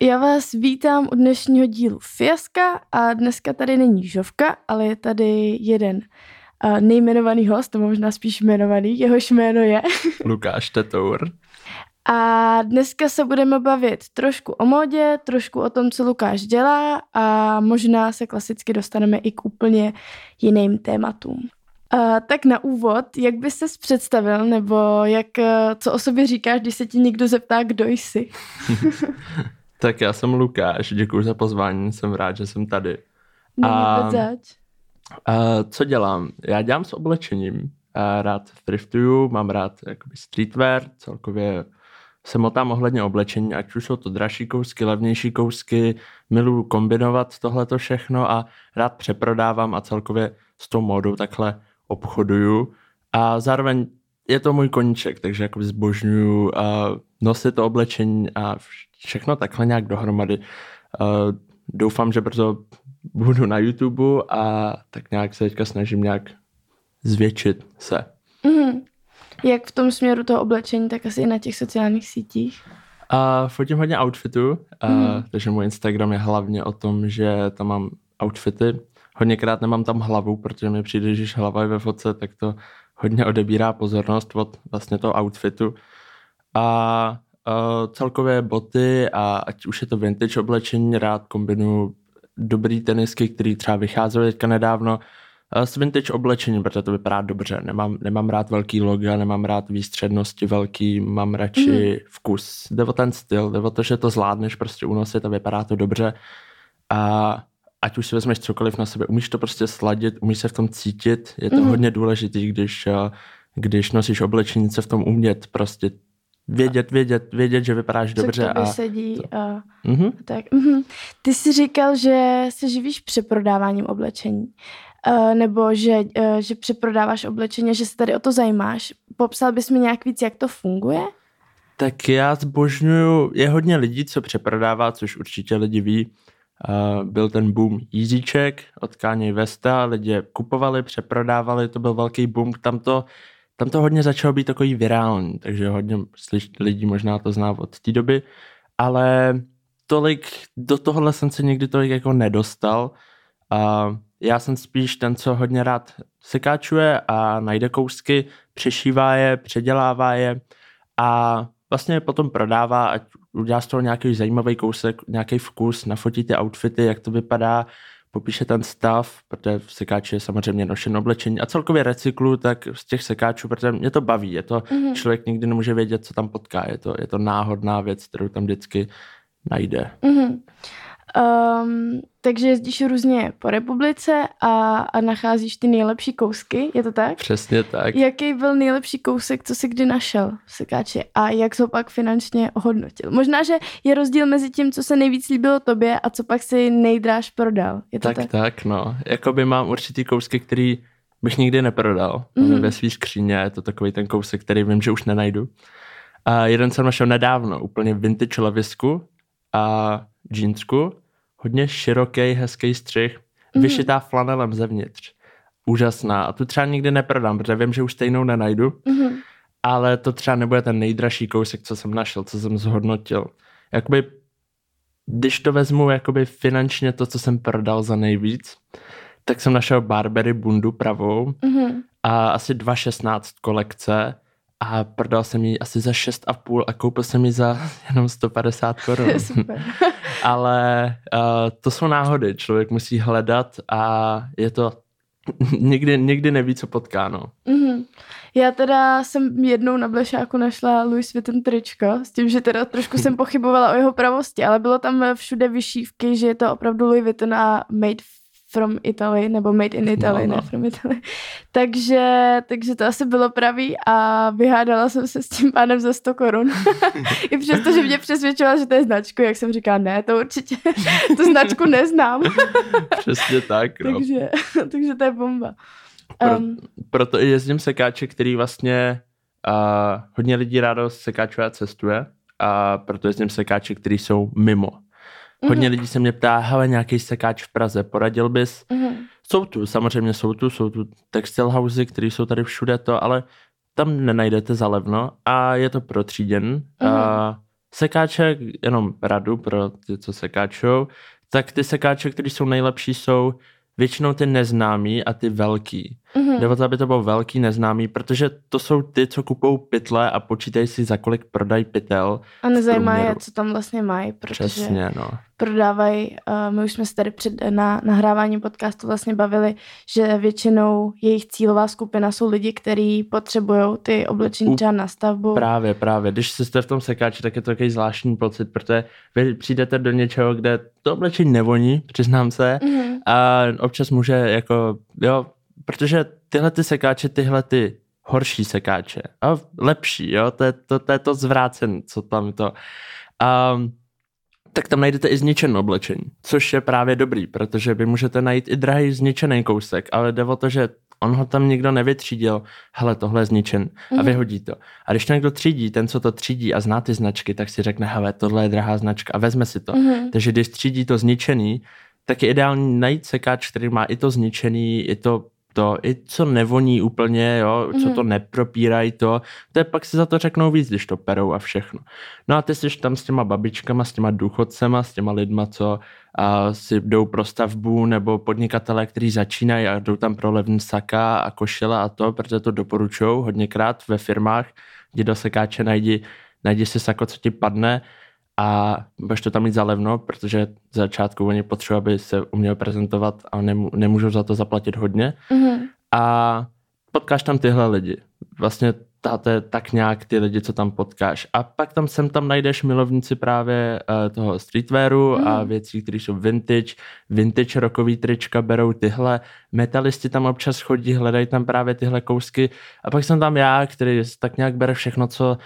já vás vítám u dnešního dílu Fiaska a dneska tady není Žovka, ale je tady jeden nejmenovaný host, nebo možná spíš jmenovaný, jehož jméno je Lukáš Tetour. A dneska se budeme bavit trošku o modě, trošku o tom, co Lukáš dělá a možná se klasicky dostaneme i k úplně jiným tématům. Uh, tak na úvod, jak bys se představil, nebo jak, uh, co o sobě říkáš, když se ti někdo zeptá, kdo jsi? tak já jsem Lukáš, děkuji za pozvání, jsem rád, že jsem tady. No, a, zač. A, co dělám? Já dělám s oblečením. A rád thriftuju, mám rád jakoby streetwear, celkově se motám ohledně oblečení, ať už jsou to dražší kousky, levnější kousky, miluju kombinovat tohleto všechno a rád přeprodávám a celkově s tou módou takhle obchoduju a zároveň je to můj koníček, takže jako zbožňuju a nosit to oblečení a všechno takhle nějak dohromady. Doufám, že brzo budu na YouTube a tak nějak se teďka snažím nějak zvětšit se. Mm-hmm. Jak v tom směru toho oblečení, tak asi i na těch sociálních sítích? A fotím hodně outfitů, a, mm. takže můj Instagram je hlavně o tom, že tam mám outfity. Hodněkrát nemám tam hlavu, protože mi přijde, že hlava je ve fotce, tak to hodně odebírá pozornost od vlastně toho outfitu. A, a celkově boty a ať už je to vintage oblečení, rád kombinuju dobrý tenisky, který třeba vycházely teďka nedávno, s vintage oblečením, protože to vypadá dobře. Nemám, nemám rád velký loga, nemám rád výstřednosti velký, mám radši mm. vkus. Jde o ten styl, jde o to, že to zvládneš prostě unosit a vypadá to dobře. A ať už si vezmeš cokoliv na sebe, umíš to prostě sladit, umíš se v tom cítit. Je to mm. hodně důležité, když, když nosíš oblečení, se v tom umět prostě vědět, vědět, vědět, že vypadáš Co dobře. a sedí a mm-hmm. tak. Mm-hmm. Ty jsi říkal, že se živíš přeprodáváním oblečení. Uh, nebo že, uh, že přeprodáváš oblečení, že se tady o to zajímáš. Popsal bys mi nějak víc, jak to funguje? Tak já zbožňuju, je hodně lidí, co přeprodává, což určitě lidi ví. Uh, byl ten boom Easyček od Kanye Vesta, lidi kupovali, přeprodávali, to byl velký boom, tam to, tam to hodně začalo být takový virální, takže hodně lidí možná to zná od té doby, ale tolik, do tohohle jsem se nikdy tolik jako nedostal a já jsem spíš ten, co hodně rád sekáčuje a najde kousky, přešívá je, předělává je a vlastně je potom prodává, ať udělá z toho nějaký zajímavý kousek, nějaký vkus, nafotí ty outfity, jak to vypadá, popíše ten stav, protože v sekáči je samozřejmě nošen oblečení a celkově recyklu, tak z těch sekáčů, protože mě to baví, je to, mm-hmm. člověk nikdy nemůže vědět, co tam potká, je to, je to náhodná věc, kterou tam vždycky najde. Mm-hmm. Um, takže jezdíš různě po republice a, a nacházíš ty nejlepší kousky, je to tak? Přesně tak. Jaký byl nejlepší kousek, co jsi kdy našel v sekáči a jak jsi ho pak finančně ohodnotil? Možná, že je rozdíl mezi tím, co se nejvíc líbilo tobě a co pak si nejdráž prodal. Je to tak, tak, tak, no. Jakoby mám určitý kousky, který bych nikdy neprodal. Mm-hmm. Ve svý skříně je to takový ten kousek, který vím, že už nenajdu. A jeden jsem našel nedávno, úplně vintage levisku a džínsku, hodně široký, hezký střih, mm. vyšitá flanelem zevnitř. Úžasná. A tu třeba nikdy neprodám, protože vím, že už stejnou nenajdu, mm. ale to třeba nebude ten nejdražší kousek, co jsem našel, co jsem zhodnotil. Jakoby, když to vezmu jakoby finančně to, co jsem prodal za nejvíc, tak jsem našel Barbery bundu pravou mm. a asi 2,16 kolekce a prodal jsem ji asi za 6,5 a koupil jsem ji za jenom 150 korun. Ale uh, to jsou náhody, člověk musí hledat a je to nikdy, nikdy neví, co potká, no. Mm-hmm. Já teda jsem jednou na Blešáku našla Louis Vuitton tričko, s tím, že teda trošku jsem pochybovala o jeho pravosti, ale bylo tam všude vyšívky, že je to opravdu Louis Vuitton a made from Italy, nebo made in Italy, no, no. ne from Italy. Takže, takže to asi bylo pravý a vyhádala jsem se s tím pánem za 100 korun. I přesto, že mě přesvědčovala, že to je značku, jak jsem říkala, ne, to určitě, tu značku neznám. Přesně tak, no. takže, takže to je bomba. Pro, um, proto i jezdím sekáče, který vlastně uh, hodně lidí rádo sekáčuje a cestuje a proto jezdím sekáče, který jsou mimo Mm-hmm. Hodně lidí se mě ptá, hele, nějaký sekáč v Praze, poradil bys? Mm-hmm. Jsou tu, samozřejmě jsou tu, jsou tu textil housey, které jsou tady všude to, ale tam nenajdete za levno a je to protříděn. Mm-hmm. A sekáče, jenom radu pro ty, co sekáčou, tak ty sekáče, které jsou nejlepší, jsou většinou ty neznámí a ty velký. Mm-hmm. Nebo to, aby to byl velký neznámý, protože to jsou ty, co kupou pytle a počítají si, za kolik prodají pytel. A nezajímá je, co tam vlastně mají, protože Přesně, no. prodávají, uh, my už jsme se tady před na nahrávání podcastu vlastně bavili, že většinou jejich cílová skupina jsou lidi, kteří potřebují ty oblečení třeba na stavbu. Právě, právě. Když jste v tom sekáči, tak je to takový zvláštní pocit, protože vy přijdete do něčeho, kde to oblečení nevoní, přiznám se, mm-hmm. a občas může jako, jo, protože tyhle ty sekáče, tyhle ty horší sekáče, a lepší, jo, to je to, to, je to zvrácen, co tam to. Um, tak tam najdete i zničené oblečení, což je právě dobrý, protože vy můžete najít i drahý zničený kousek, ale jde o to, že on ho tam nikdo nevytřídil, hele, tohle je zničen mm-hmm. a mhm. vyhodí to. A když to někdo třídí, ten, co to třídí a zná ty značky, tak si řekne, hele, tohle je drahá značka a vezme si to. Mm-hmm. Takže když třídí to zničený, tak je ideální najít sekáč, který má i to zničený, i to to, i co nevoní úplně, jo, co mm. to nepropírají to, to je pak si za to řeknou víc, když to perou a všechno. No a ty jsi tam s těma babičkama, s těma důchodcema, s těma lidma, co a si jdou pro stavbu, nebo podnikatele, kteří začínají a jdou tam pro levný saka a košile a to, protože to doporučují hodněkrát ve firmách, jdi do sekáče, najdi, najdi si sako, co ti padne, a budeš to tam mít za levno, protože z začátku oni potřebují, aby se uměl prezentovat a nemů- nemůžou za to zaplatit hodně. Mm-hmm. A potkáš tam tyhle lidi. Vlastně to je tak nějak ty lidi, co tam potkáš. A pak tam sem tam najdeš milovníci právě uh, toho streetwearu mm. a věcí, které jsou vintage, vintage rokový trička berou tyhle, metalisti tam občas chodí, hledají tam právě tyhle kousky a pak jsem tam já, který tak nějak bere všechno, co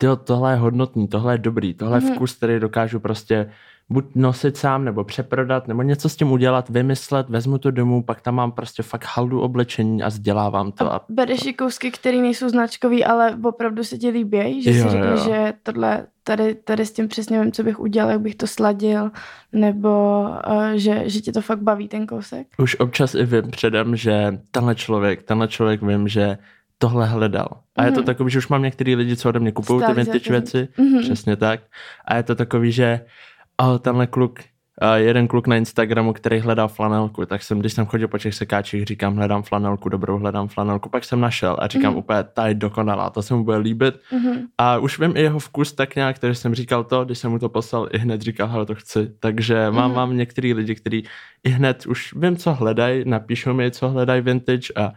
tyjo, tohle je hodnotný, tohle je dobrý, tohle je mm-hmm. vkus, který dokážu prostě buď nosit sám, nebo přeprodat, nebo něco s tím udělat, vymyslet, vezmu to domů, pak tam mám prostě fakt haldu oblečení a vzdělávám to. A, a bereš i kousky, které nejsou značkový, ale opravdu se ti líbí, že jo, si řekneš, že tohle, tady, tady s tím přesně vím, co bych udělal, jak bych to sladil, nebo uh, že, že tě to fakt baví ten kousek? Už občas i vím předem, že tenhle člověk, tenhle člověk vím, že tohle hledal. A mm-hmm. je to mhm. takový, že už mám některý lidi, co ode mě kupují ty vintage věci, mm-hmm. přesně tak. A je to takový, že oh, tenhle kluk, uh, jeden kluk na Instagramu, který hledal flanelku, tak jsem, když jsem chodil po těch sekáčích, říkám, hledám flanelku, dobrou, hledám flanelku, pak jsem našel a říkám mm-hmm. úplně, ta je dokonalá, to se mu bude líbit. Mm-hmm. A už vím i jeho vkus tak nějak, který jsem říkal to, když jsem mu to poslal, i hned říkal, hele, to chci. Takže mm-hmm. mám, mám některý lidi, kteří i hned už vím, co hledají, napíšou mi, co hledají vintage a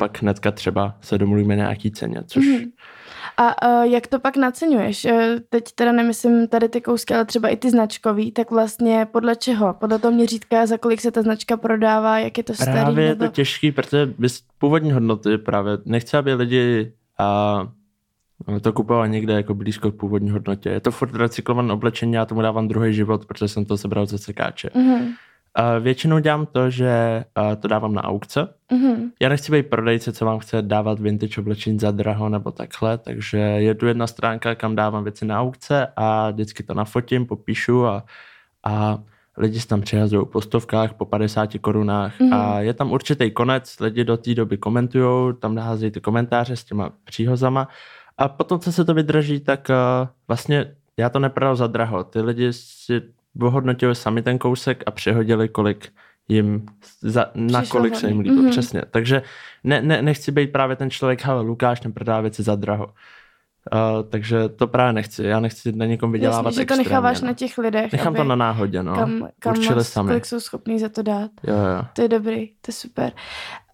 pak hnedka třeba se domluvíme na nějaký ceně, což... Mm-hmm. A uh, jak to pak naceňuješ? E, teď teda nemyslím tady ty kousky, ale třeba i ty značkový, tak vlastně podle čeho? Podle toho měřítka, za kolik se ta značka prodává, jak je to starý? Právě je to těžký, protože bys původní hodnoty právě nechci, aby lidi a to kupovali někde jako blízko k původní hodnotě. Je to furt recyklované oblečení, já tomu dávám druhý život, protože jsem to sebral ze sekáče. Mm-hmm. Většinou dělám to, že uh, to dávám na aukce. Mm-hmm. Já nechci být prodejce, co vám chce dávat vintage oblečení za draho nebo takhle, takže je tu jedna stránka, kam dávám věci na aukce a vždycky to nafotím, popíšu a, a lidi se tam přihazují po stovkách, po 50 korunách mm-hmm. a je tam určitý konec, lidi do té doby komentují, tam naházejí ty komentáře s těma příhozama a potom, co se to vydrží, tak uh, vlastně já to neprodal za draho. Ty lidi si ohodnotili sami ten kousek a přehodili, kolik jim, za, na kolik se jim líbí. Mm-hmm. Přesně. Takže ne, ne, nechci být právě ten člověk, ale Lukáš neprodá věci za draho. Uh, takže to právě nechci. Já nechci na někom vydělávat Jasně, že to necháváš no. na těch lidech. Nechám to na náhodě, no. Kam, kam Určili sami. kolik jsou schopní za to dát. Jo, jo. To je dobrý, to je super.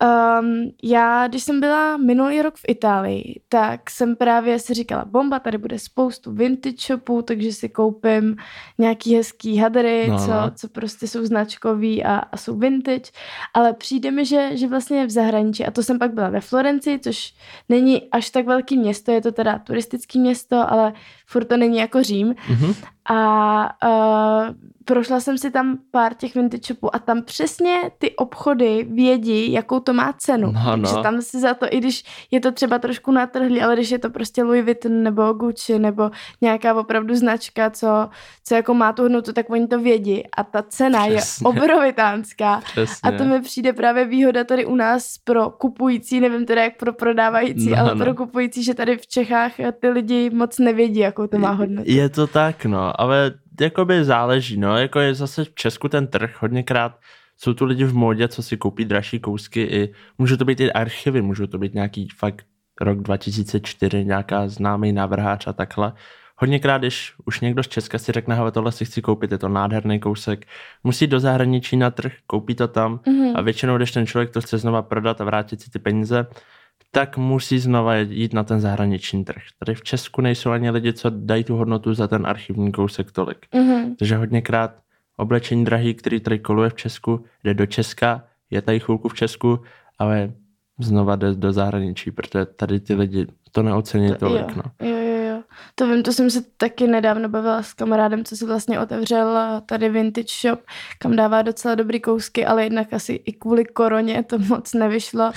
Um, já, když jsem byla minulý rok v Itálii, tak jsem právě si říkala, bomba, tady bude spoustu vintage shopů, takže si koupím nějaký hezký hadry, no, co, no. co prostě jsou značkový a, a jsou vintage, ale přijde mi, že, že vlastně v zahraničí, a to jsem pak byla ve Florenci, což není až tak velký město, je to teda turistický město, ale furt to není jako Řím. Mm-hmm. A uh, prošla jsem si tam pár těch vintage shopů a tam přesně ty obchody vědí, jakou to má cenu. No, no. Takže tam si za to, i když je to třeba trošku natrhlý, ale když je to prostě Louis Vuitton nebo Gucci nebo nějaká opravdu značka, co, co jako má tu hodnotu, tak oni to vědí a ta cena Přesně. je obrovitánská. Přesně. A to mi přijde právě výhoda tady u nás pro kupující, nevím teda jak pro prodávající, No, ale no. pro kupující, že tady v Čechách ty lidi moc nevědí, jakou to má hodnotu. Je to tak, no, ale jakoby záleží, no, jako je zase v Česku ten trh hodněkrát jsou tu lidi v módě, co si koupí dražší kousky i, můžou to být i archivy, můžou to být nějaký fakt rok 2004, nějaká známý návrháč a takhle. Hodněkrát, když už někdo z Česka si řekne, hele, tohle si chci koupit, je to nádherný kousek, musí do zahraničí na trh, koupí to tam Mhm. a většinou, když ten člověk to chce znova prodat a vrátit si ty peníze, tak musí znova jít na ten zahraniční trh. Tady v Česku nejsou ani lidi, co dají tu hodnotu za ten archivní kousek tolik. Mhm. Takže hodněkrát oblečení drahý, který tady koluje v Česku, jde do Česka, je tady chvilku v Česku, ale znova jde do zahraničí, protože tady ty lidi to neocení tolik. jo, No. jo. To vím, to jsem se taky nedávno bavila s kamarádem, co si vlastně otevřel eh, tady vintage shop, kam dává docela dobrý kousky, ale jednak asi i kvůli koroně to moc nevyšlo.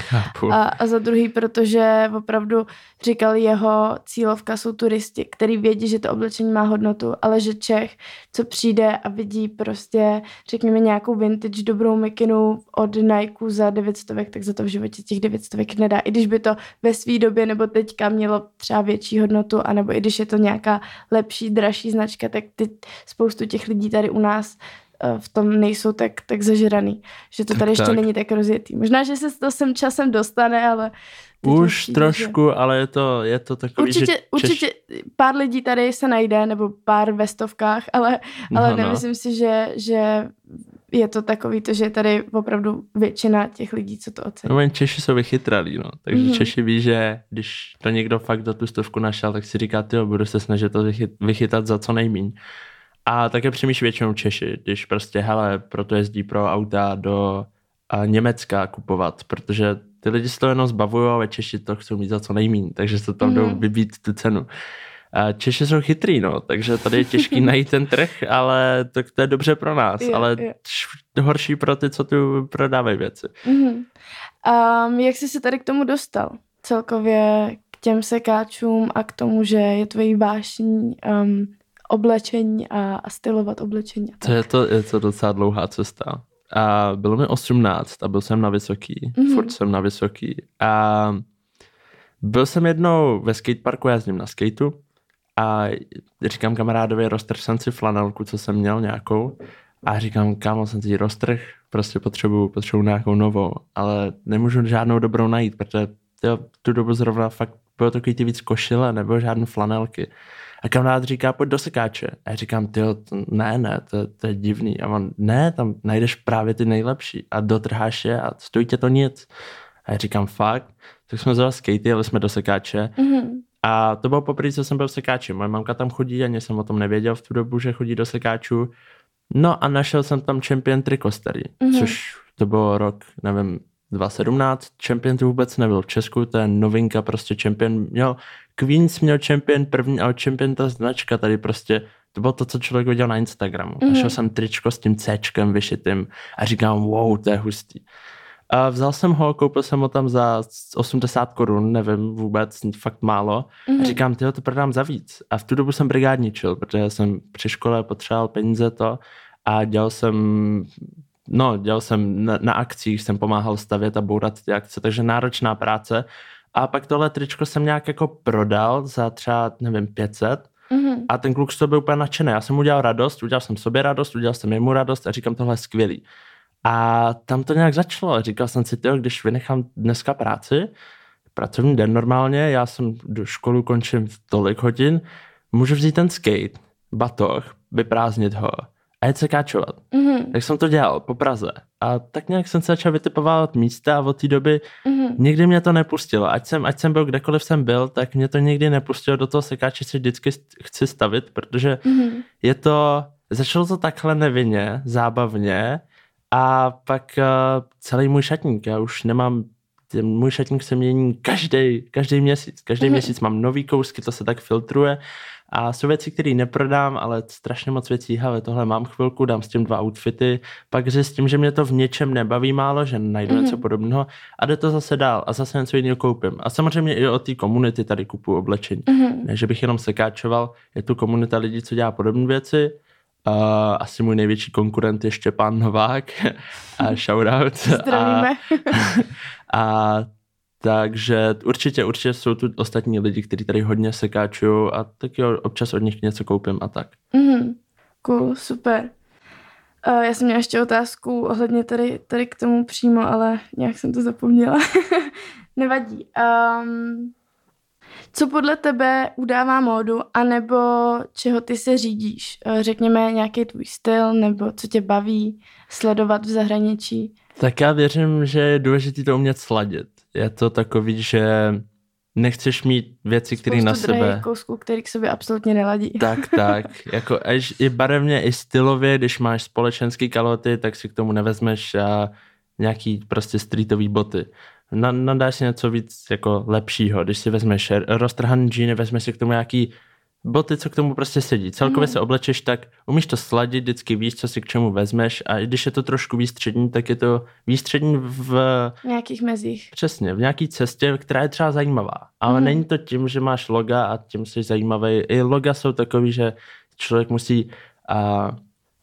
A, a za druhý, protože opravdu říkal, jeho cílovka jsou turisti, který vědí, že to oblečení má hodnotu, ale že Čech, co přijde a vidí prostě, řekněme, nějakou vintage dobrou mikinu od Nike za 900, tak za to v životě těch 900 nedá. I když by to ve své době nebo teďka mělo třeba větší hodnotu, anebo i když je to nějaká lepší, dražší značka, tak ty, spoustu těch lidí tady u nás eh, v tom nejsou tak, tak zažraný, že to Tak, tady ještě tak. není tak rozjetý. Možná, že se to sem časem dostane, ale Už přijde, trošku, ale je to, je to Že... takový, Určitě, že Češ... určitě pár lidí tady se najde, nebo pár ve stovkách, ale, ale No, no. nemyslím si, že, že je to takový to, že je tady opravdu většina těch lidí, co to ocení. No, Češi jsou vychytralí, no. Takže Mhm. mm-hmm. Češi ví, že když to někdo fakt za tu stovku našel, tak si říká, ty budu se snažit to vychyt, vychytat za co nejmíň. A také přemýšlí většinou Češi, když prostě, hele, proto jezdí pro auta do a, Německa kupovat, protože ty lidi se to jenom zbavují, ale Češi to chcou mít za co nejmíň, takže se tam mm-hmm. jdou Mhm. vybít tu cenu. A Češi jsou chytrý, no, takže tady je těžký najít ten trh, ale to, to je dobře pro nás, Jo, ale š- horší pro ty, co tu prodávají věci. Mhm. Um, jak jsi se tady k tomu dostal? Celkově k těm sekáčům a k tomu, že je tvojí vášní um, oblečení a, a stylovat oblečení. a To je to, je to docela dlouhá cesta. A bylo mi 18 a byl jsem na vysoký. Mhm. Mm-hmm. Furt jsem na vysoký. A byl jsem jednou ve skateparku, já jezdím na skateu a říkám kamarádovi, roztrh jsem si flanelku, co jsem měl nějakou a říkám, kámo, jsem si roztrh, prostě potřebuju, potřebuju nějakou novou, ale nemůžu žádnou dobrou najít, protože v tu dobu zrovna fakt bylo takový ty víc košile, nebo žádné flanelky. A kamarád říká, pojď do sekáče. A já říkám, ty ne, ne, to, to, je divný. A on, ne, tam najdeš právě ty nejlepší a dotrháš je a stojí tě to nic. A já říkám, fakt. Tak jsme vzali skatey, jeli jsme do sekáče Mhm. A to bylo poprvé, co jsem byl v sekáči. Moje mamka tam chodí, ani jsem o tom nevěděl v tu dobu, že chodí do sekáčů. No a našel jsem tam Champion triko starý, Mhm. mm-hmm. což to bylo rok, nevím, 2017. Champion to vůbec nebyl v Česku, to je novinka, prostě Champion měl, Queens měl Champion první, ale Champion ta značka tady prostě, to bylo to, co člověk viděl na Instagramu. Mhm. Mm-hmm. Našel jsem tričko s tím Cčkem vyšitým a říkám, wow, to je hustý. A vzal jsem ho, koupil jsem ho tam za 80 korun, nevím vůbec, fakt málo. Mhm. A říkám, tyjo, to prodám za víc. A v tu dobu jsem brigádničil, protože jsem při škole potřeboval peníze to a dělal jsem, no, dělal jsem na, na akcích, jsem pomáhal stavět a bourat ty akce, takže náročná práce. A pak tohle tričko jsem nějak jako prodal za třeba, nevím, 500 Mhm. a ten kluk z toho byl úplně nadšený. Já jsem mu udělal radost, udělal jsem sobě radost, udělal jsem jemu radost a říkám, tohle je skvělý. A tam to nějak začalo. Říkal jsem si, tyjo, když vynechám dneska práci, pracovní den normálně, já jsem do školu končím v tolik hodin, můžu vzít ten skate, batoh, vyprázdnit ho a jet se káčovat. Mhm. Tak jsem to dělal po Praze. A tak nějak jsem se začal vytipovat místa a od té doby Mhm. nikdy mě to nepustilo. Ať jsem, ať jsem byl kdekoliv jsem byl, tak mě to nikdy nepustilo do toho sekáče, si vždycky chci stavit, protože Mhm. je to, začalo to takhle nevinně, zábavně a pak uh, celý můj šatník, já už nemám, ten můj šatník se mění každý, každý měsíc, každý Mhm. měsíc mám nový kousky, to se tak filtruje A jsou věci, které neprodám, ale strašně moc věcí, hele, tohle mám chvilku, dám s tím dva outfity, pak zjistím, že mě to v něčem nebaví málo, že najdu mm-hmm. něco podobného a jde to zase dál a zase něco jiného koupím. A samozřejmě i od té komunity tady kupuju oblečení. Mm-hmm. Ne, že bych jenom sekáčoval, je tu komunita lidí, co dělá podobné věci, Uh, asi můj největší konkurent je Štěpán Novák a shoutout. Zdravíme. A, a takže určitě, určitě jsou tu ostatní lidi, kteří tady hodně sekáčují a taky občas od nich něco koupím a tak. Mm, cool, super. Uh, já jsem měla ještě otázku ohledně tady, tady k tomu přímo, ale nějak jsem to zapomněla. Nevadí. Um, co podle tebe udává módu, anebo čeho ty se řídíš? Uh, řekněme nějaký tvůj styl, nebo co tě baví sledovat v zahraničí? Tak já věřím, že je důležité to umět sladit je to takový, že nechceš mít věci, které na sebe... kousků, který k sobě absolutně neladí. Tak, tak. Jako až i barevně, i stylově, když máš společenský kaloty, tak si k tomu nevezmeš a nějaký prostě streetový boty. Na, nadáš si něco víc jako lepšího. Když si vezmeš roztrhaný džíny, vezmeš si k tomu nějaký boty, co k tomu prostě sedí. Celkově mm. se oblečeš tak, umíš to sladit, vždycky víš, co si k čemu vezmeš a i když je to trošku výstřední, tak je to výstřední v... nějakých mezích. Přesně, v nějaký cestě, která je třeba zajímavá. Ale mm. není to tím, že máš loga a tím jsi zajímavý. I loga jsou takový, že člověk musí a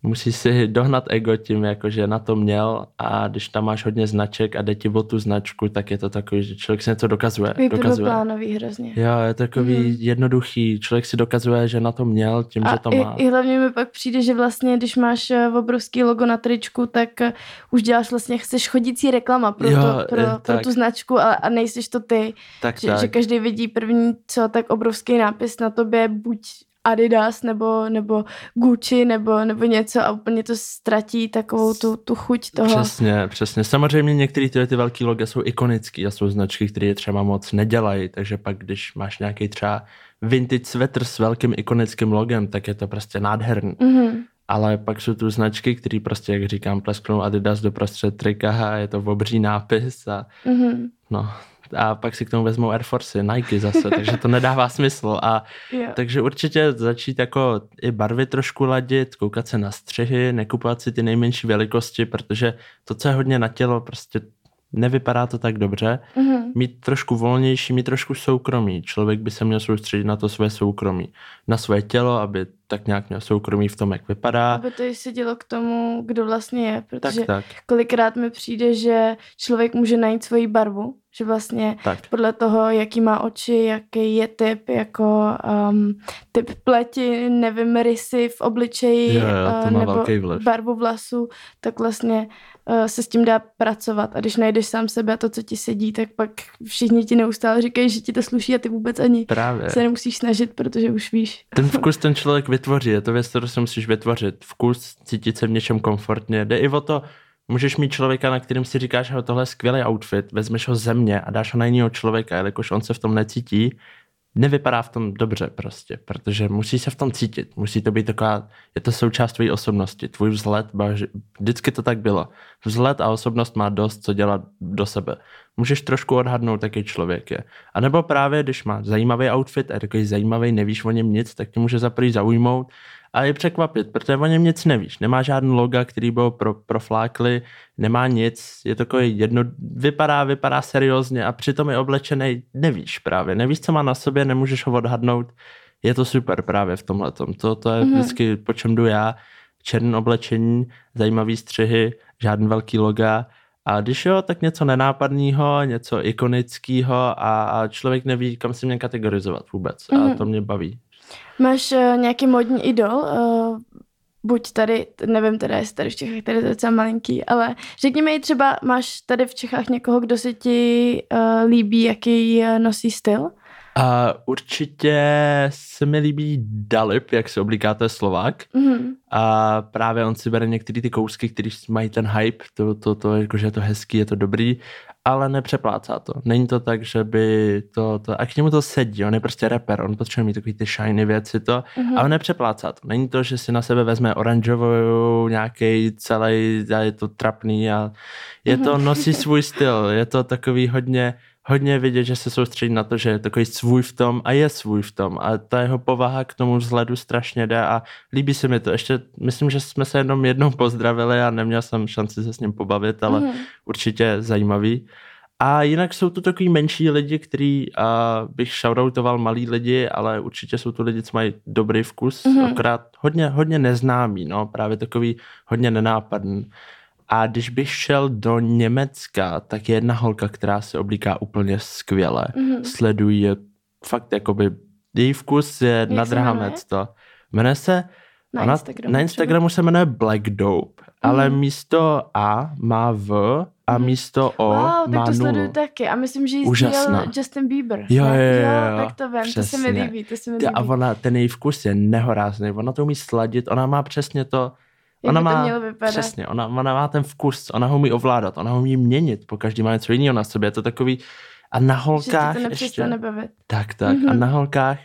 musí si dohnat ego tím, jako že na to měl a když tam máš hodně značek a jde ti o tu značku, tak je to takový, že člověk si něco dokazuje. dokazuje. plánový hrozně. Jo, je takový mm. jednoduchý, člověk si dokazuje, že na to měl tím, a že to i, má. I hlavně mi pak přijde, že vlastně, když máš eh, obrovský logo na tričku, tak eh, už děláš vlastně, chceš chodící reklama pro, jo, to, pro, pro tu značku a, a nejsiš to ty. Tak, že, tak. že každý vidí první, co tak obrovský nápis na tobě, buď Adidas nebo, nebo Gucci nebo, nebo něco a úplně to ztratí takovou tu, tu chuť toho. Přesně, přesně. Samozřejmě některé ty, ty velké loga jsou ikonické a jsou značky, které třeba moc nedělají, takže pak když máš nějaký třeba vintage sweater s velkým ikonickým logem, tak je to prostě nádherný. Mm-hmm. Ale pak jsou tu značky, které prostě, jak říkám, plesknou Adidas do prostřed trika a je to obří nápis a mm-hmm. no, a pak si k tomu vezmou Air Force, Nike zase, takže to nedává smysl. A yeah. takže určitě začít jako i barvy trošku ladit, koukat se na střihy, nekupovat si ty nejmenší velikosti, protože to, co je hodně na tělo, prostě nevypadá to tak dobře. Mm-hmm. Mít trošku volnější, mít trošku soukromí. Člověk by se měl soustředit na to své soukromí. Na své tělo, aby tak nějak měl soukromí v tom, jak vypadá. Aby to se dělo k tomu, kdo vlastně je. Protože tak, tak. kolikrát mi přijde, že člověk může najít svoji barvu. Že vlastně tak. podle toho, jaký má oči, jaký je typ, jako um, typ pleti, nevím, rysy v obličeji jo, jo, má nebo barvu vlasu, tak vlastně uh, se s tím dá pracovat. A když najdeš sám sebe a to, co ti sedí, tak pak všichni ti neustále říkají, že ti to sluší a ty vůbec ani Právě. se nemusíš snažit, protože už víš. Ten vkus ten člověk vytvoří, je to věc, kterou si musíš vytvořit. Vkus, cítit se v něčem komfortně. Jde i o to, Můžeš mít člověka, na kterým si říkáš, že tohle je skvělý outfit, vezmeš ho země a dáš ho na jiného člověka, jelikož on se v tom necítí, nevypadá v tom dobře prostě, protože musí se v tom cítit, musí to být taková, je to součást tvojí osobnosti, tvůj vzhled, vždycky to tak bylo. Vzhled a osobnost má dost co dělat do sebe. Můžeš trošku odhadnout, jaký člověk je. A nebo právě, když má zajímavý outfit a takový zajímavý, nevíš o něm nic, tak tě může za zaujmout a je překvapit, protože o něm nic nevíš. Nemá žádný loga, který byl pro, proflákli, nemá nic, je takový jedno, vypadá, vypadá seriózně a přitom je oblečený, nevíš právě, nevíš, co má na sobě, nemůžeš ho odhadnout. Je to super právě v tomhle. To, to je mm-hmm. vždycky, po čem jdu já. Černé oblečení, zajímavý střihy, žádný velký loga. A když jo, tak něco nenápadného, něco ikonického a, a člověk neví, kam si mě kategorizovat vůbec. Mm-hmm. A mhm. to mě baví. Máš uh, nějaký modní idol? Uh, buď tady, nevím teda, jestli tady v Čechách, tady je to docela malinký, ale řekni mi třeba, máš tady v Čechách někoho, kdo se ti uh, líbí, jaký uh, nosí styl? A určitě se mi líbí Dalip, jak se oblíká, to je Slovák. Mm-hmm. A právě on si bere některé ty kousky, které mají ten hype, to, to, to, jako, že je to hezký, je to dobrý, ale nepřeplácá to. Není to tak, že by to, to a k němu to sedí, on je prostě rapper, on potřebuje mít takový ty shiny věci to, mm-hmm. ale nepřeplácá to. Není to, že si na sebe vezme oranžovou nějaký celý, a je to trapný a je to, mm-hmm. nosí svůj styl, je to takový hodně hodně vidět, že se soustředí na to, že je takový svůj v tom a je svůj v tom a ta jeho povaha k tomu vzhledu strašně jde a líbí se mi to. Ještě myslím, že jsme se jenom jednou pozdravili a neměl jsem šanci se s ním pobavit, ale mm. určitě zajímavý. A jinak jsou to takový menší lidi, který uh, bych shoutoutoval malí lidi, ale určitě jsou to lidi, co mají dobrý vkus, mm-hmm. akorát hodně, hodně neznámý, no, právě takový hodně nenápadný. A když bych šel do Německa, tak je jedna holka, která se oblíká úplně skvěle. Mm-hmm. Sledují je fakt jakoby, její vkus je Jak nad rámec to. Jmenuje se, na, ona, Instagramu, na Instagramu se jmenuje Black Dope, ale místo A má V a mhm. místo O wow, má tak to nulu. sleduju taky a myslím, že ji Úžasná. Justin Bieber. Jo, jo, jo, jo, jo, tak to vím, to se mi líbí, to se mi líbí. a ona, ten její vkus je nehorázný, ona to umí sladit, ona má přesně to, ona by to má, mělo vypadat. přesně, ona, ona má ten vkus, ona ho umí ovládat, ona ho umí měnit, po každý má něco jiného na sobě, je to takový, a na Že holkách to ještě, nepřestane bavit. tak, tak, mm-hmm. a Mhm. na holkách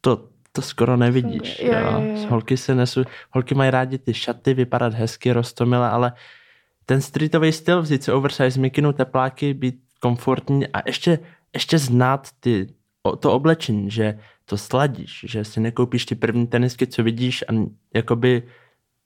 to, to skoro nevidíš. Jo, jo, jo, jo. Holky se nesou, holky mají rádi ty šaty, vypadat hezky, rostomile, ale ten streetový styl, vzít si oversize mikinu, tepláky, být komfortní a ještě, ještě znát ty, to oblečení, že to sladíš, že si nekoupíš ty první tenisky, co vidíš a jakoby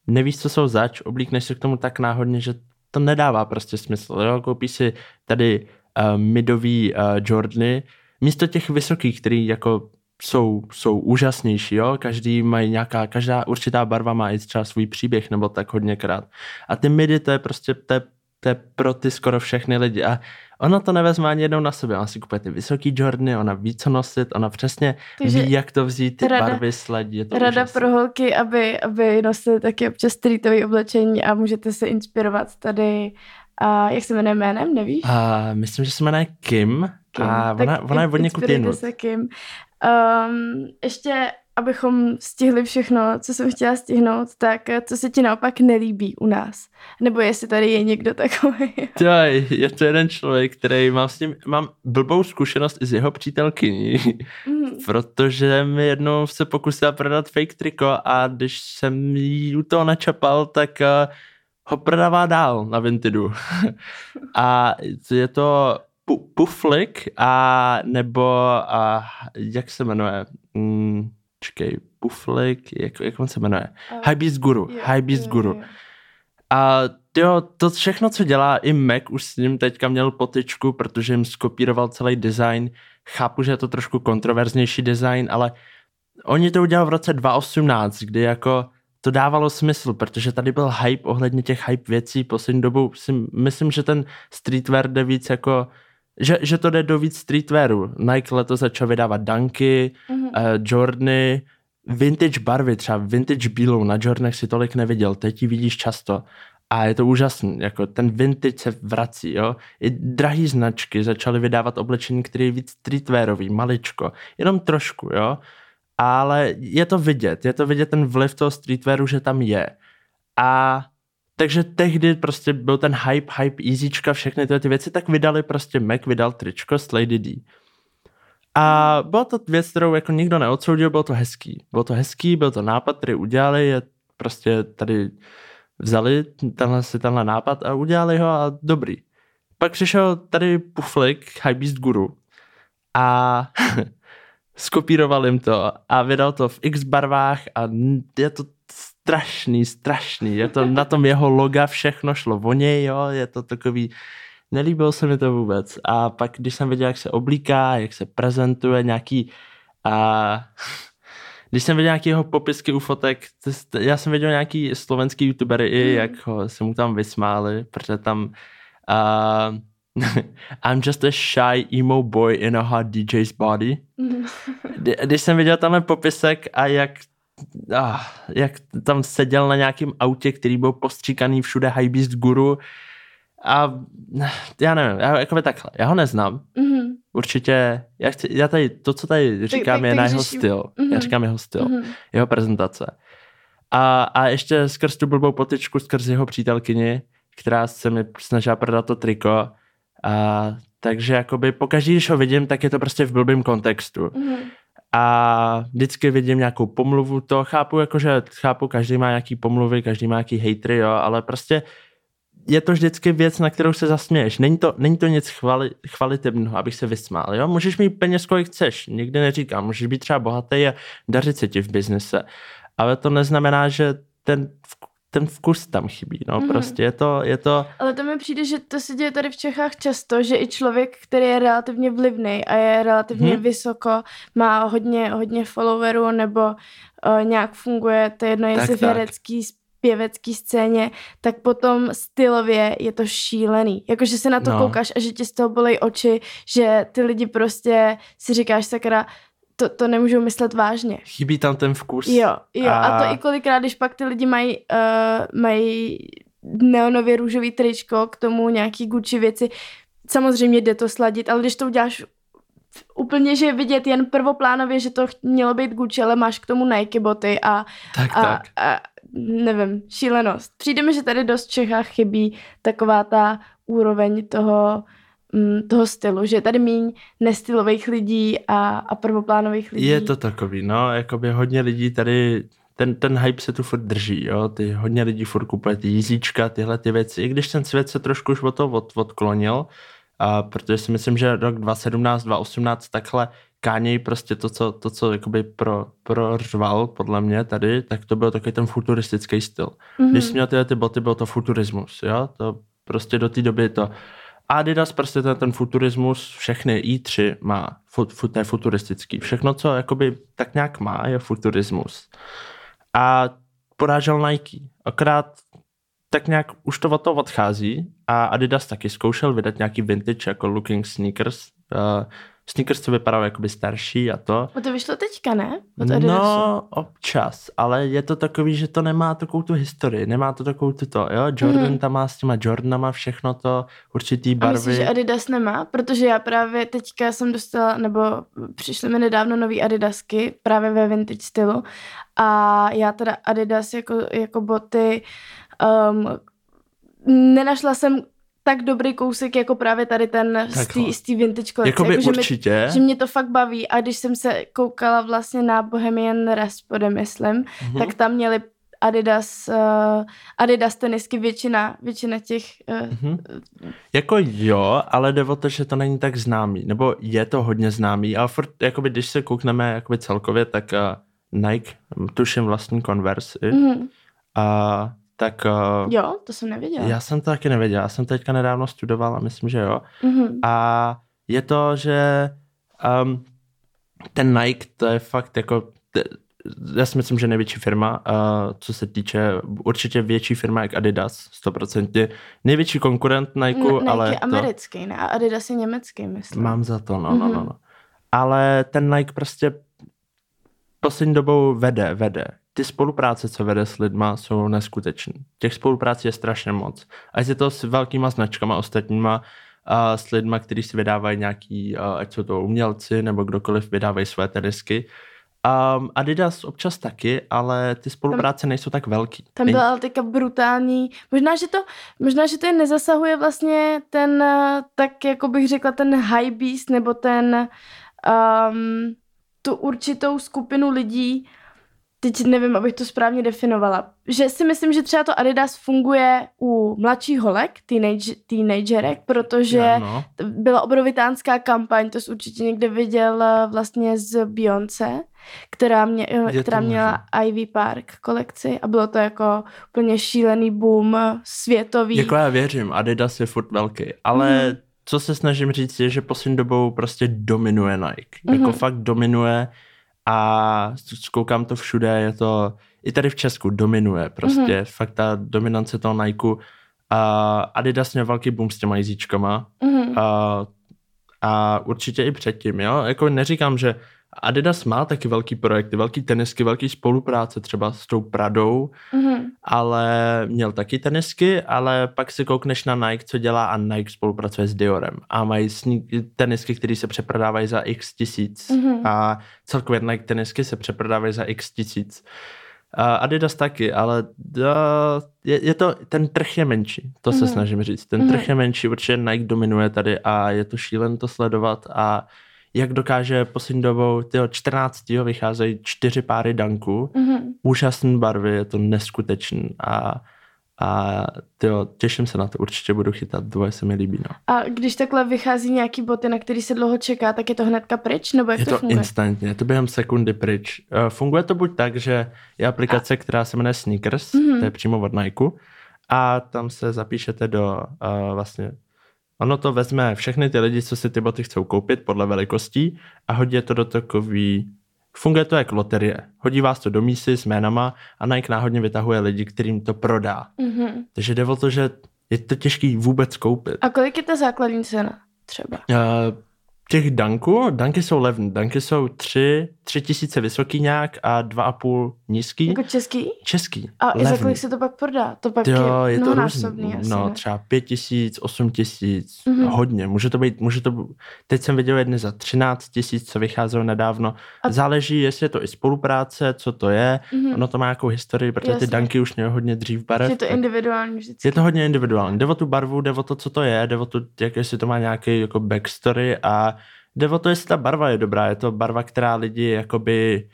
nevíš, co jsou zač, oblíkneš se k tomu tak náhodně, že to nedává prostě smysl. Jo? Koupíš si tady uh, midový uh, Jordany, místo těch vysokých, který jako jsou, jsou úžasnější, jo? Každý mají nějaká, každá určitá barva má i třeba svůj příběh, nebo tak hodněkrát. A ty midy, to je prostě, to je, to je pro ty skoro všechny lidi. A ona to nevezme ani jednou na sebe. Ona si kupuje ty vysoký Jordany, ona ví, co nosit, ona přesně Takže ví, jak to vzít, ty rada- barvy sladí. Je to Rada úžasné. pro holky, aby, aby nosily taky občas streetové oblečení a můžete se inspirovat tady, a jak se jmenuje jménem, nevíš? A myslím, že se jmenuje Kim, Kim. a Tak ona, ona je od někud jinut. se Kim. Um, ještě, abychom stihli všechno, co jsem chtěla stihnout, tak eh, co se ti naopak nelíbí u nás? Nebo jestli tady je někdo takový. Tjaj, je to jeden člověk, který mám s ním, mám blbou zkušenost i s jeho přítelkyní, Mhm. protože mi jednou se pokusila prodat fake triko a když jsem jí u toho načapal, tak eh, ho prodává dál na Vintidu. a je to pu- Puflik a nebo a jak se jmenuje? Mm, čekej, Puflik, jak, jak on se jmenuje? A- Hypebeast Guru. Jo, Hypebeast jo, Guru. jo. A jo, to všechno, co dělá, i Mac už s ním teďka měl potyčku, protože jim skopíroval celý design. Chápu, že je to trošku kontroverznější design, ale oni to udělali v roce 2018, kdy jako to dávalo smysl, protože tady byl hype ohledně těch hype věcí. Poslední dobou si myslím, že ten streetwear jde víc jako že, že to jde do víc streetwearu. Nike letos začal vydávat Dunky, Mhm. uh, Jordany, vintage barvy, třeba vintage bílou na Jordanech si tolik neviděl, teď ji vidíš často a je to úžasný, jako ten vintage se vrací, jo. I drahý značky začaly vydávat oblečení, které je víc streetwearový, maličko, jenom trošku, jo. Ale je to vidět, je to vidět ten vliv toho streetwearu, že tam je. A takže tehdy prostě byl ten hype, hype, easyčka, všechny tyhle ty věci, tak vydali prostě Mac, vydal tričko s Lady D. A byla to věc, kterou jako nikdo neodsoudil, bylo to hezký. Bylo to hezký, byl to nápad, který udělali, je prostě tady vzali tenhle si tenhle nápad a udělali ho a dobrý. Pak přišel tady Puflik, Hypebeast Guru a skopíroval jim to a vydal to v x barvách a je to strašný, strašný. Je to na tom jeho loga všechno šlo o něj, jo, je to takový, nelíbilo se mi to vůbec. A pak, když jsem viděl, jak se oblíká, jak se prezentuje, nějaký a když jsem viděl nějaký jeho popisky u fotek, já jsem viděl nějaký slovenský youtubery i, Mhm. jak ho, se mu tam vysmáli, protože tam uh, I'm just a shy emo boy in a hot DJ's body. Mhm. Kdy- Když jsem viděl tenhle popisek a jak, ah, jak tam seděl na nějakém autě, který byl postříkaný všude Hypebeast Guru a já nevím, já, jako takhle, já ho neznám, Mhm. určitě, já, chci, já tady, to, co tady říkám, tak- je tak na jeho řeším. styl, já Mhm. říkám jeho styl, Mhm. jeho prezentace. A, a ještě skrz tu blbou potyčku, skrz jeho přítelkyni, která se mi snažila prodat to triko, a, takže jakoby pokaždý, když ho vidím, tak je to prostě v blbým kontextu. Mhm. A vždycky vidím nějakou pomluvu, to chápu, jakože chápu, každý má nějaký pomluvy, každý má nějaký hejtry, jo, ale prostě je to vždycky věc, na kterou se zasměješ. Není to, není to nic chvali, chvalitebného, abych se vysmál. Jo? Můžeš mít peněz, kolik chceš, nikdy neříkám. Můžeš být třeba bohatý a dařit se ti v biznise. Ale to neznamená, že ten, ten vkus tam chybí. No. Mm. Prostě je to, je to... Ale to mi přijde, že to se děje tady v Čechách často, že i člověk, který je relativně vlivný a je relativně mm. vysoko, má hodně, hodně followerů nebo uh, nějak funguje, to je jedno, jestli v herecký pěvecký scéně, tak potom stylově je to šílený. Jakože se na to no. koukáš a že ti z toho bolej oči, že ty lidi prostě si říkáš sakra, to, to nemůžou myslet vážně. Chybí tam ten vkus. Jo, jo. A, a to i kolikrát, když pak ty lidi mají, uh, mají neonově růžový tričko, k tomu nějaký Gucci věci, samozřejmě jde to sladit, ale když to uděláš úplně, že vidět jen prvoplánově, že to mělo být Gucci, ale máš k tomu Nike boty a, tak, a, tak. a nevím, šílenost. Přijde mi, že tady dost v Čechách chybí taková ta úroveň toho, mm, toho stylu, že je tady míň nestylových lidí a, a prvoplánových lidí. Je to takový, no, jakoby hodně lidí tady, ten, ten hype se tu furt drží, jo, ty hodně lidí furt kupuje ty jízíčka, tyhle ty věci, i když ten svět se trošku už od toho od, odklonil, a protože si myslím, že rok 2017, 2018 takhle Kanye prostě to, co, to, co jakoby pro, prořval podle mě tady, tak to byl takový ten futuristický styl. Mm-hmm. Když jsi měl tyhle ty boty, byl to futurismus, jo, to prostě do té doby to Adidas prostě ten, ten futurismus, všechny i3 má, fut, fut, ne futuristický, všechno, co jakoby tak nějak má, je futurismus. A porážel Nike, akorát tak nějak už to od toho odchází a Adidas taky zkoušel vydat nějaký vintage jako looking sneakers, uh, sneakers, co vypadaly jakoby starší a to. A to vyšlo teďka, ne? Od no, občas, ale je to takový, že to nemá takovou tu historii, nemá to takovou tu to, jo? Jordan mm. tam má s těma Jordanama všechno to, určitý barvy. A myslíš, že Adidas nemá? Protože já právě teďka jsem dostala, nebo přišly mi nedávno nový Adidasky, právě ve vintage stylu a já teda Adidas jako, jako boty um, nenašla jsem tak dobrý kousek jako právě tady ten z té vintage kolekce. Jakoby jako, určitě. Že, mi, že mě to fakt baví a když jsem se koukala vlastně na Bohemian Rhapsody, myslím, mm-hmm. tak tam měli Adidas, uh, Adidas tenisky, většina, většina těch... Uh, mm-hmm. Jako jo, ale jde o to, že to není tak známý, nebo je to hodně známý, ale furt, jakoby, když se koukneme jakoby celkově, tak uh, Nike, tuším vlastní Converse, mm-hmm. a tak... Uh, jo, to jsem nevěděla. Já jsem to taky nevěděla. Já jsem teďka nedávno studoval a myslím, že jo. Mm-hmm. A je to, že um, ten Nike, to je fakt jako... Já si myslím, že největší firma, uh, co se týče určitě větší firma jak Adidas, 100%. Největší konkurent Nike, N- Nike ale... je americký, ne? A Adidas je německý, myslím. Mám za to, no, mm-hmm. no, no, no. Ale ten Nike prostě poslední dobou vede, vede ty spolupráce, co vede s lidma, jsou neskutečné. Těch spoluprácí je strašně moc. A je to s velkýma značkama ostatníma, a s lidma, kteří si vydávají nějaký, ať jsou to umělci nebo kdokoliv vydávají své tenisky. Um, Adidas občas taky, ale ty spolupráce tam, nejsou tak velký. Tam byla ale teďka brutální. Možná, že to, možná, že to je nezasahuje vlastně ten, tak jako bych řekla, ten high beast, nebo ten um, tu určitou skupinu lidí, teď nevím, abych to správně definovala, že si myslím, že třeba to Adidas funguje u mladších holek, teenage, teenagerek, protože no. byla obrovitánská kampaň, to jsi určitě někde viděl eh, vlastně z Beyoncé, která, mě, eh, která měla Ivy Park kolekci a bylo to jako úplně šílený boom eh, světový. Jako já věřím, Adidas je furt velký, ale mm. co se snažím říct je, že poslední dobou prostě dominuje Nike. Mm-hmm. Jako fakt dominuje a zkoukám to všude, je to, i tady v Česku dominuje prostě, mm-hmm. fakt ta dominance toho Nike a Adidas měl velký boom s těma jízíčkama mm-hmm. a, a určitě i předtím, jo, jako neříkám, že Adidas má taky velký projekty, velký tenisky, velký spolupráce třeba s tou Pradou, mm-hmm. ale měl taky tenisky, ale pak si koukneš na Nike, co dělá a Nike spolupracuje s Diorem a mají tenisky, které se přeprodávají za x tisíc mm-hmm. a celkově Nike tenisky se přeprodávají za x tisíc. Adidas taky, ale je, je to, ten trh je menší, to se mm-hmm. snažím říct. Ten mm-hmm. trh je menší, určitě Nike dominuje tady a je to šílen to sledovat a jak dokáže poslední dobou, tyho 14. vycházejí čtyři páry danků, mm-hmm. úžasné barvy, je to neskutečný a A tyjo, těším se na to, určitě budu chytat, dvoje se mi líbí. No. A když takhle vychází nějaký boty, na který se dlouho čeká, tak je to hnedka pryč, nebo jak je to, to funguje? instantně, je to během sekundy pryč. Uh, funguje to buď tak, že je aplikace, která se jmenuje Sneakers, Mhm. to je přímo od Nike, a tam se zapíšete do uh, vlastně Ono to vezme všechny ty lidi, co si ty boty chcou koupit podle velikostí a hodí je to do takový... Funguje to jako loterie. Hodí vás to do mísy s jménama a Nike náhodně vytahuje lidi, kterým to prodá. Mhm. Takže jde o to, že je to těžký vůbec koupit. A kolik je ta základní cena třeba? Uh, těch danků, danky jsou levné. Danky jsou tři, tři tisíce vysoký nějak a dva a půl nízký. Jako český? Český. A i za levný. kolik se to pak prodá? To pak Jo, je, je to různý. asi, No, ne? třeba pět tisíc, osm tisíc, Mhm. hodně. Může to být, může to, teď jsem viděl jedny za 13 tisíc, co vycházelo nedávno. A- Záleží, jestli je to i spolupráce, co to je. Mhm. Ono to má nějakou historii, protože Jasně. ty danky už měly hodně dřív barev. Je to individuální vždycky. je to hodně individuální. Jde o tu barvu, jde o to, co to je, jde o to, jak jestli to má nějaký jako backstory a jde o to, jestli ta barva je dobrá. Je to barva, která lidi jakoby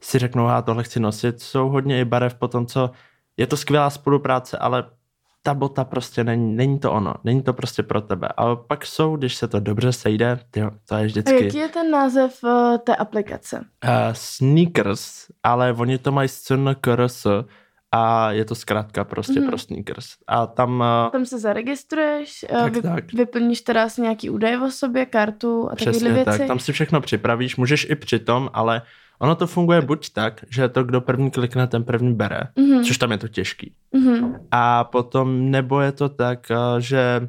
si řeknou, a tohle chci nosit. Jsou hodně i barev po tom, co je to skvělá spolupráce, ale ta bota prostě není, není to ono, není to prostě pro tebe. Ale pak jsou, když se to dobře sejde, tyjo, to je A vždycky jaký je ten název uh, té aplikace? uh, sneakers, ale oni to mají SNKRS a je to zkrátka prostě Mhm. pro sneakers. A tam uh, Tam se zaregistruješ, uh, Tak, vy, tak. vyplníš teda si nějaký údaje o sobě, kartu a Přesně věci. tak, tam si všechno připravíš, můžeš i přitom, ale ono to funguje buď tak, že to, kdo první klikne, ten první bere, Mhm. což tam je to těžký. Mhm. A potom, nebo je to tak, eh, že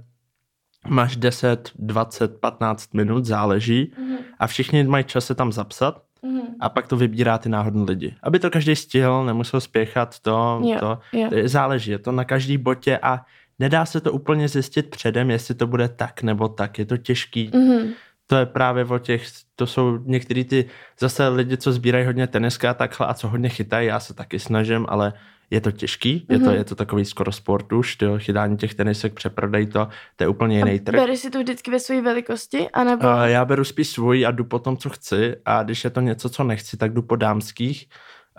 máš 10, 20, 15 minut, záleží, Mhm. a všichni mají čas se tam zapsat Mhm. a pak to vybírá ty náhodní lidi. Aby to každý stihl, nemusel spěchat, to, Jo, to, jo. to záleží, je to na každý botě a nedá se to úplně zjistit předem, jestli to bude tak nebo tak, je to těžký, Mhm. to je právě o těch, to jsou některý ty zase lidi, co sbírají hodně teniska a takhle a co hodně chytají, já se taky snažím, ale je to těžký, je, to, Mhm. je to takový skoro sport už, tyjo, chytání těch tenisek, přeprodej to, to je úplně jiný trh. bereš si to vždycky ve své velikosti, anebo... Uh, já beru spíš svůj a jdu po tom, co chci a když je to něco, co nechci, tak jdu po dámských.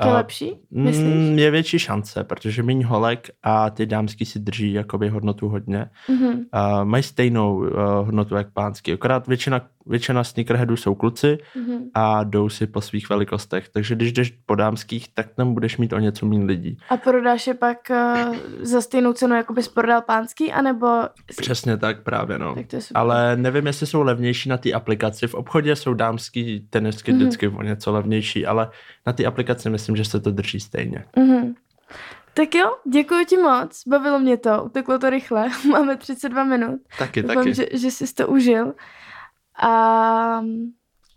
to je Uh, lepší, myslíš? Mm, je větší šance, protože méně holek a ty dámský si drží jakoby hodnotu hodně. Mhm. Uh, mají stejnou uh, hodnotu jak pánský, akorát většina, většina sneakerheadů jsou kluci Mhm. a jdou si po svých velikostech, takže když jdeš po dámských, tak tam budeš mít o něco méně lidí. A prodáš je pak uh, za stejnou cenu, jako bys prodal pánský, anebo... Přesně tak právě, no. Tak to je super. Ale nevím, jestli jsou levnější na té aplikaci. V obchodě jsou dámský tenisky Mhm. vždycky o něco levnější, ale na té aplikaci myslím, že se to drží stejně. Mhm. Tak jo, děkuji ti moc, bavilo mě to, uteklo to rychle, máme 32 minut, Taky, doufám, taky. že, že jsi to užil. A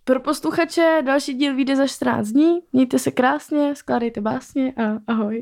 pro posluchače další díl vyjde za 14 dní, mějte se krásně, skládejte básně a ahoj.